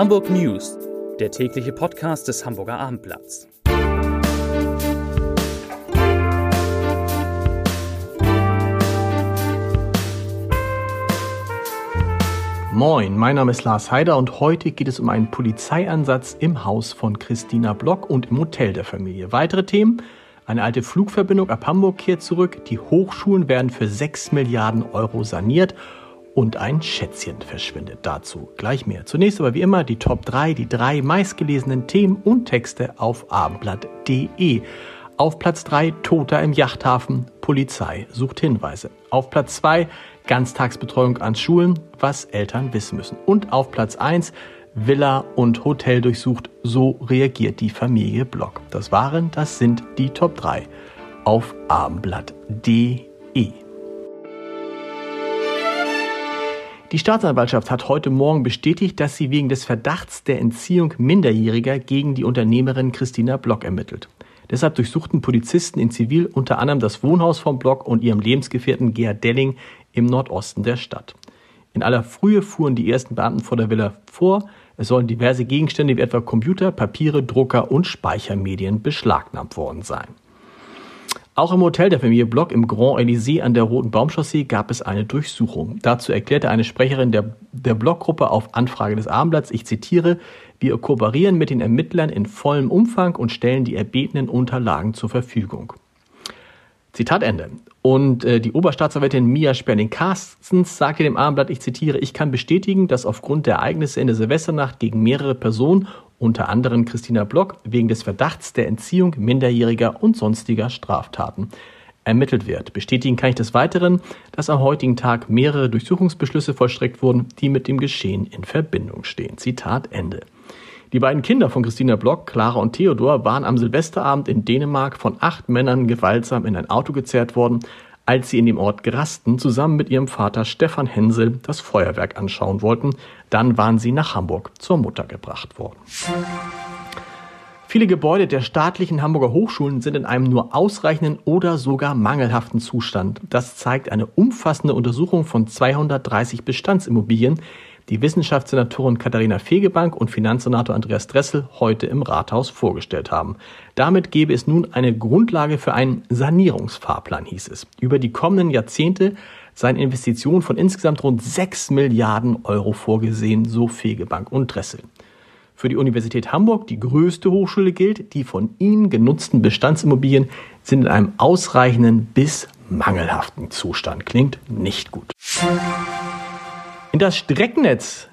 Hamburg News, der tägliche Podcast des Hamburger Abendblatts. Moin, mein Name ist Lars Heider und heute geht es um einen Polizeieinsatz im Haus von Christina Block und im Hotel der Familie. Weitere Themen? Eine alte Flugverbindung ab Hamburg kehrt zurück, die Hochschulen werden für 6 Milliarden Euro saniert und ein Schätzchen verschwindet. Dazu gleich mehr. Zunächst aber wie immer die Top 3, die drei meistgelesenen Themen und Texte auf abendblatt.de. Auf Platz 3 Toter im Yachthafen, Polizei sucht Hinweise. Auf Platz 2 Ganztagsbetreuung an Schulen, was Eltern wissen müssen. Und auf Platz 1 Villa und Hotel durchsucht, so reagiert die Familie Block. Das waren, das sind die Top 3 auf abendblatt.de. Die Staatsanwaltschaft hat heute Morgen bestätigt, dass sie wegen des Verdachts der Entziehung Minderjähriger gegen die Unternehmerin Christina Block ermittelt. Deshalb durchsuchten Polizisten in Zivil unter anderem das Wohnhaus vom Block und ihrem Lebensgefährten Gerhard Delling im Nordosten der Stadt. In aller Frühe fuhren die ersten Beamten vor der Villa vor. Es sollen diverse Gegenstände wie etwa Computer, Papiere, Drucker und Speichermedien beschlagnahmt worden sein. Auch im Hotel der Familie Block im Grand Elysée an der Roten Baumchaussee gab es eine Durchsuchung. Dazu erklärte eine Sprecherin der, der Blockgruppe auf Anfrage des Abendblatts, ich zitiere, wir kooperieren mit den Ermittlern in vollem Umfang und stellen die erbetenen Unterlagen zur Verfügung. Zitat Ende. Und äh, die Oberstaatsanwältin Mia Sperling-Carstens sagte dem Abendblatt, ich zitiere, ich kann bestätigen, dass aufgrund der Ereignisse in der Silvesternacht gegen mehrere Personen, unter anderem Christina Block, wegen des Verdachts der Entziehung minderjähriger und sonstiger Straftaten ermittelt wird. Bestätigen kann ich des Weiteren, dass am heutigen Tag mehrere Durchsuchungsbeschlüsse vollstreckt wurden, die mit dem Geschehen in Verbindung stehen. Zitat Ende. Die beiden Kinder von Christina Block, Clara und Theodor, waren am Silvesterabend in Dänemark von acht Männern gewaltsam in ein Auto gezerrt worden, als sie in dem Ort Grasten zusammen mit ihrem Vater Stefan Hensel das Feuerwerk anschauen wollten. Dann waren sie nach Hamburg zur Mutter gebracht worden. Viele Gebäude der staatlichen Hamburger Hochschulen sind in einem nur ausreichenden oder sogar mangelhaften Zustand. Das zeigt eine umfassende Untersuchung von 230 Bestandsimmobilien, die Wissenschaftssenatorin Katharina Fegebank und Finanzsenator Andreas Dressel heute im Rathaus vorgestellt haben. Damit gäbe es nun eine Grundlage für einen Sanierungsfahrplan, hieß es. Über die kommenden Jahrzehnte seien Investitionen von insgesamt rund 6 Milliarden Euro vorgesehen, so Fegebank und Dressel. Für die Universität Hamburg, die größte Hochschule gilt, die von ihnen genutzten Bestandsimmobilien sind in einem ausreichenden bis mangelhaften Zustand. Klingt nicht gut. Das Streckennetz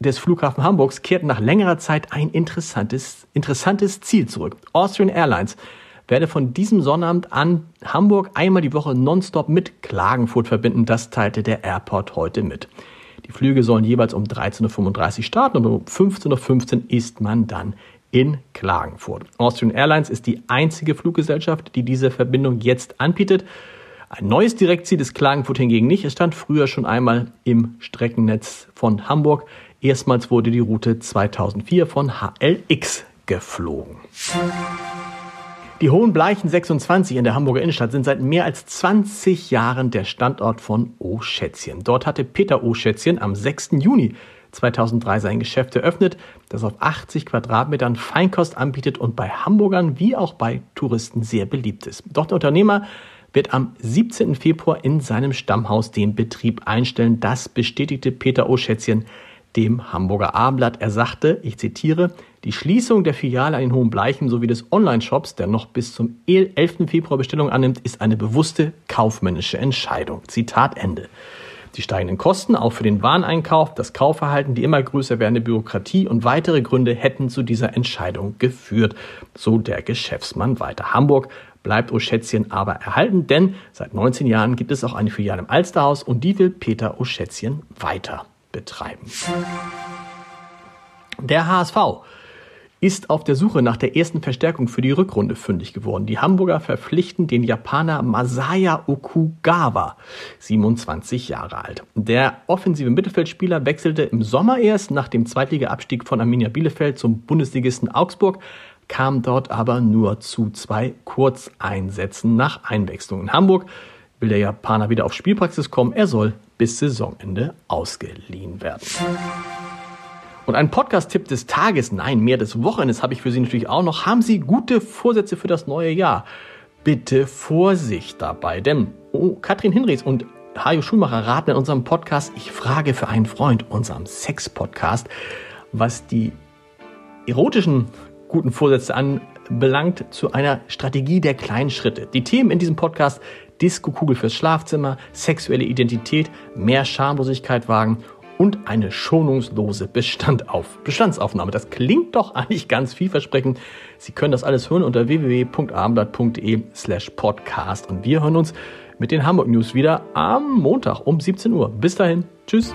des Flughafen Hamburgs kehrt nach längerer Zeit ein interessantes, interessantes Ziel zurück. Austrian Airlines werde von diesem Sonnabend an Hamburg einmal die Woche nonstop mit Klagenfurt verbinden. Das teilte der Airport heute mit. Die Flüge sollen jeweils um 13.35 Uhr starten und um 15.15 Uhr ist man dann in Klagenfurt. Austrian Airlines ist die einzige Fluggesellschaft, die diese Verbindung jetzt anbietet. Ein neues Direktziel ist Klagenfurt hingegen nicht. Es stand früher schon einmal im Streckennetz von Hamburg. Erstmals wurde die Route 2004 von HLX geflogen. Die Hohen Bleichen 26 in der Hamburger Innenstadt sind seit mehr als 20 Jahren der Standort von O Schätzchen. Dort hatte Peter O Schätzchen am 6. Juni 2003 sein Geschäft eröffnet, das auf 80 Quadratmetern Feinkost anbietet und bei Hamburgern wie auch bei Touristen sehr beliebt ist. Doch der Unternehmer wird am 17. Februar in seinem Stammhaus den Betrieb einstellen. Das bestätigte Peter Oschätzchen dem Hamburger Abendblatt. Er sagte, ich zitiere, die Schließung der Filiale an den Hohen Bleichen sowie des Online-Shops, der noch bis zum 11. Februar Bestellung annimmt, ist eine bewusste kaufmännische Entscheidung. Zitat Ende. Die steigenden Kosten, auch für den Wareneinkauf, das Kaufverhalten, die immer größer werdende Bürokratie und weitere Gründe hätten zu dieser Entscheidung geführt, so der Geschäftsmann weiter. Hamburg bleibt Oschätzchen aber erhalten, denn seit 19 Jahren gibt es auch eine Filiale im Alsterhaus und die will Peter Oschätzchen weiter betreiben. Der HSV ist auf der Suche nach der ersten Verstärkung für die Rückrunde fündig geworden. Die Hamburger verpflichten den Japaner Masaya Okugawa, 27 Jahre alt. Der offensive Mittelfeldspieler wechselte im Sommer erst nach dem Zweitliga-Abstieg von Arminia Bielefeld zum Bundesligisten Augsburg, kam dort aber nur zu zwei Kurzeinsätzen nach Einwechslung. In Hamburg will der Japaner wieder auf Spielpraxis kommen. Er soll bis Saisonende ausgeliehen werden. Und einen Podcast-Tipp des Tages, nein, mehr des Wochenendes habe ich für Sie natürlich auch noch. Haben Sie gute Vorsätze für das neue Jahr? Bitte Vorsicht dabei, denn oh, Katrin Hinrichs und Hajo Schulmacher raten in unserem Podcast Ich frage für einen Freund, unserem Sex-Podcast, was die erotischen guten Vorsätze anbelangt, zu einer Strategie der kleinen Schritte. Die Themen in diesem Podcast Disco-Kugel fürs Schlafzimmer, sexuelle Identität, mehr Schamlosigkeit wagen und eine schonungslose Bestandauf Bestandsaufnahme. Das klingt doch eigentlich ganz vielversprechend. Sie können das alles hören unter www.abendblatt.de slash podcast und wir hören uns mit den Hamburg News wieder am Montag um 17 Uhr. Bis dahin. Tschüss.